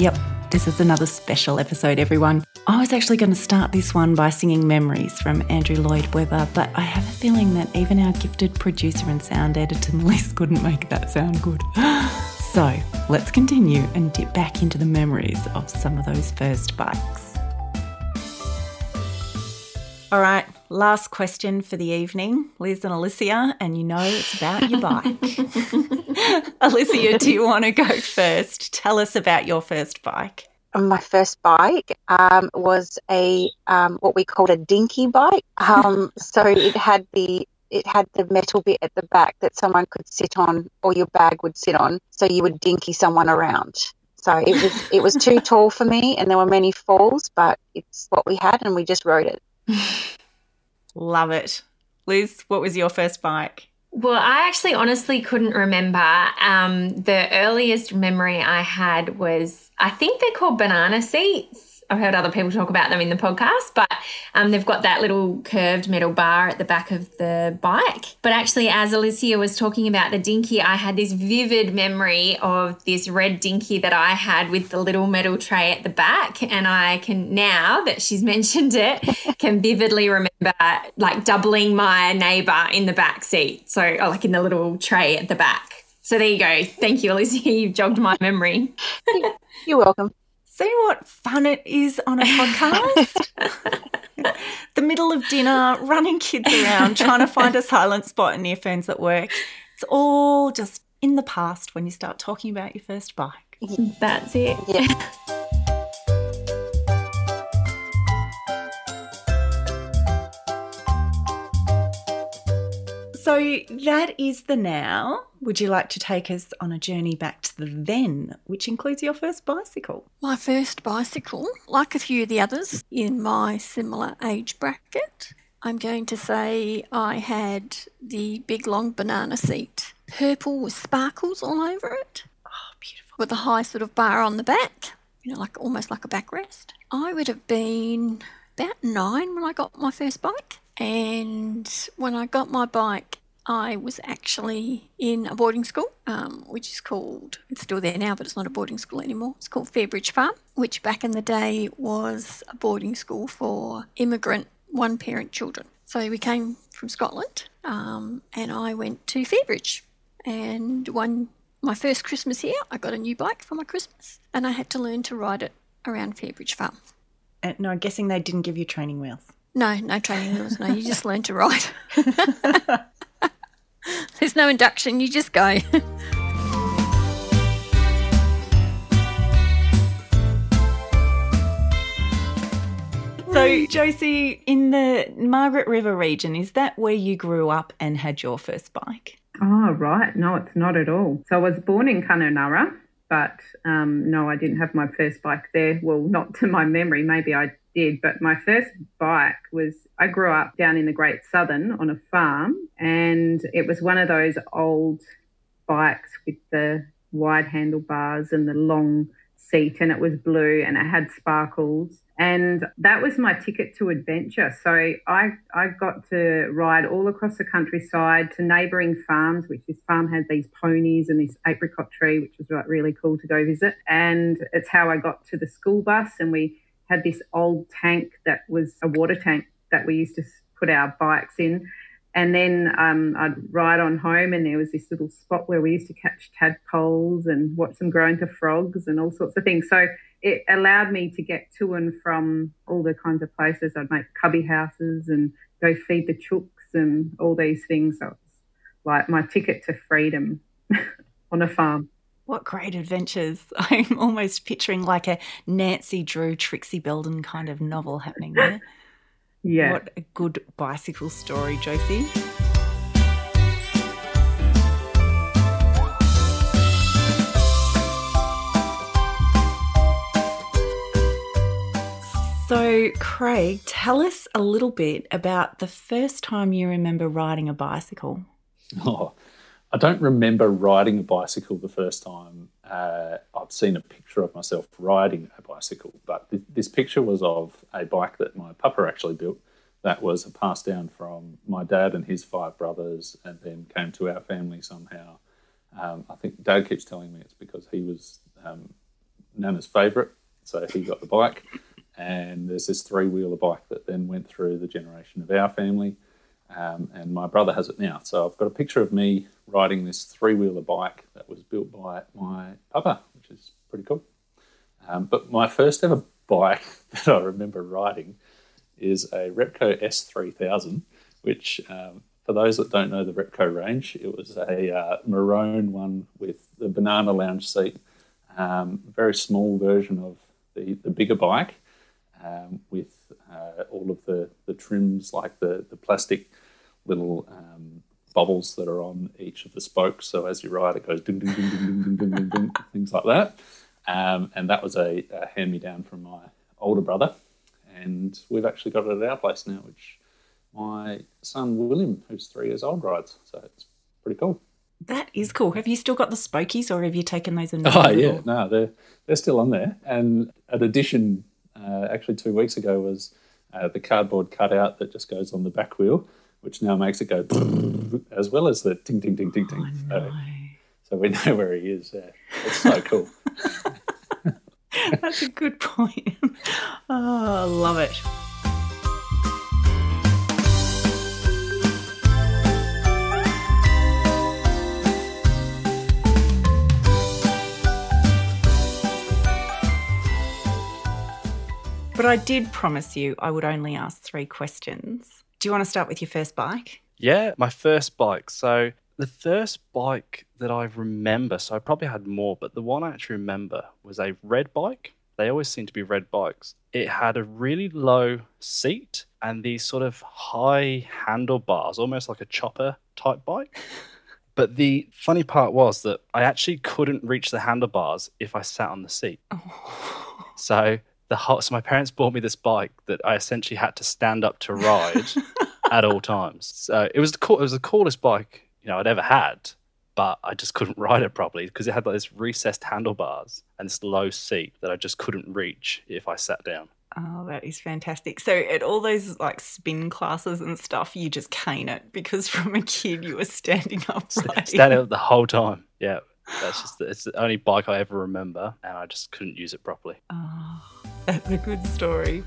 Yep, this is another special episode, everyone. I was actually going to start this one by singing Memories from Andrew Lloyd Webber, but I have a feeling that even our gifted producer and sound editor, Melissa, couldn't make that sound good. So let's continue and dip back into the memories of some of those first bikes. All right, last question for the evening, Liz and Alicia, and you know it's about your bike. Alicia, do you want to go first? Tell us about your first bike. My first bike um, was a um, what we called a dinky bike. Um, so it had the it had the metal bit at the back that someone could sit on or your bag would sit on so you would dinky someone around so it was it was too tall for me and there were many falls but it's what we had and we just rode it love it liz what was your first bike well, I actually honestly couldn't remember. Um, the earliest memory I had was I think they're called banana seats. I've heard other people talk about them in the podcast, but um, they've got that little curved metal bar at the back of the bike. But actually, as Alicia was talking about the dinky, I had this vivid memory of this red dinky that I had with the little metal tray at the back. And I can now that she's mentioned it, can vividly remember like doubling my neighbor in the back seat. So, oh, like in the little tray at the back. So there you go. Thank you, Alicia. You've jogged my memory. You're welcome. See what fun it is on a podcast? the middle of dinner, running kids around, trying to find a silent spot in earphones that work. It's all just in the past when you start talking about your first bike. That's it. Yeah. So that is the now. Would you like to take us on a journey back to the then, which includes your first bicycle? My first bicycle, like a few of the others in my similar age bracket, I'm going to say I had the big long banana seat, purple with sparkles all over it. Oh, beautiful. With a high sort of bar on the back, you know, like almost like a backrest. I would have been about nine when I got my first bike. And when I got my bike, I was actually in a boarding school, um, which is called, it's still there now, but it's not a boarding school anymore. It's called Fairbridge Farm, which back in the day was a boarding school for immigrant one parent children. So we came from Scotland um, and I went to Fairbridge. And one, my first Christmas here, I got a new bike for my Christmas and I had to learn to ride it around Fairbridge Farm. Uh, no, I'm guessing they didn't give you training wheels. No, no training wheels. No, you just learn to ride. There's no induction, you just go. so, Josie, in the Margaret River region, is that where you grew up and had your first bike? Oh, right. No, it's not at all. So, I was born in Kununurra, but um, no, I didn't have my first bike there. Well, not to my memory. Maybe I did, but my first bike was I grew up down in the Great Southern on a farm, and it was one of those old bikes with the wide handlebars and the long seat, and it was blue and it had sparkles. And that was my ticket to adventure. So I, I got to ride all across the countryside to neighbouring farms, which this farm had these ponies and this apricot tree, which was really cool to go visit. And it's how I got to the school bus, and we had this old tank that was a water tank that we used to put our bikes in. And then um, I'd ride on home, and there was this little spot where we used to catch tadpoles and watch them grow into frogs and all sorts of things. So it allowed me to get to and from all the kinds of places. I'd make cubby houses and go feed the chooks and all these things. So it was like my ticket to freedom on a farm. What great adventures. I'm almost picturing like a Nancy Drew, Trixie Belden kind of novel happening there. Yeah. What a good bicycle story, Josie. So, Craig, tell us a little bit about the first time you remember riding a bicycle. Oh, I don't remember riding a bicycle the first time. Uh, I've seen a picture of myself riding a bicycle, but th- this picture was of a bike that my papa actually built. That was passed down from my dad and his five brothers, and then came to our family somehow. Um, I think Dad keeps telling me it's because he was um, Nana's favourite, so he got the bike. And there's this three wheeler bike that then went through the generation of our family. Um, and my brother has it now. So I've got a picture of me riding this three wheeler bike that was built by my papa, which is pretty cool. Um, but my first ever bike that I remember riding is a Repco S3000, which, um, for those that don't know the Repco range, it was a uh, maroon one with the banana lounge seat, um, very small version of the, the bigger bike um, with uh, all of the, the trims like the, the plastic little um, bubbles that are on each of the spokes. So as you ride, it goes ding, ding, ding, ding, ding, ding, ding, ding, ding, things like that. Um, and that was a, a hand me down from my older brother. And we've actually got it at our place now, which my son William, who's three years old, rides. So it's pretty cool. That is cool. Have you still got the spokies, or have you taken those? And oh yeah, no, they're they're still on there. And an addition, uh, actually two weeks ago, was uh, the cardboard cutout that just goes on the back wheel, which now makes it go as well as the ting ting ting ting ting. Oh, no. so, so we know where he is. Yeah. It's so cool. That's a good point. oh, I love it. But I did promise you I would only ask three questions. Do you want to start with your first bike? Yeah, my first bike. So the first bike that I remember, so I probably had more, but the one I actually remember was a red bike. They always seem to be red bikes. It had a really low seat and these sort of high handlebars, almost like a chopper type bike. But the funny part was that I actually couldn't reach the handlebars if I sat on the seat. Oh. So the whole, so my parents bought me this bike that I essentially had to stand up to ride at all times. So it was the cool, it was the coolest bike you know I'd ever had, but I just couldn't ride it properly because it had like this recessed handlebars and this low seat that I just couldn't reach if I sat down. Oh, that is fantastic. So at all those like spin classes and stuff, you just cane it because from a kid you were standing up. Standing up the whole time. Yeah. That's just it's the only bike I ever remember and I just couldn't use it properly. Oh, That's the good story.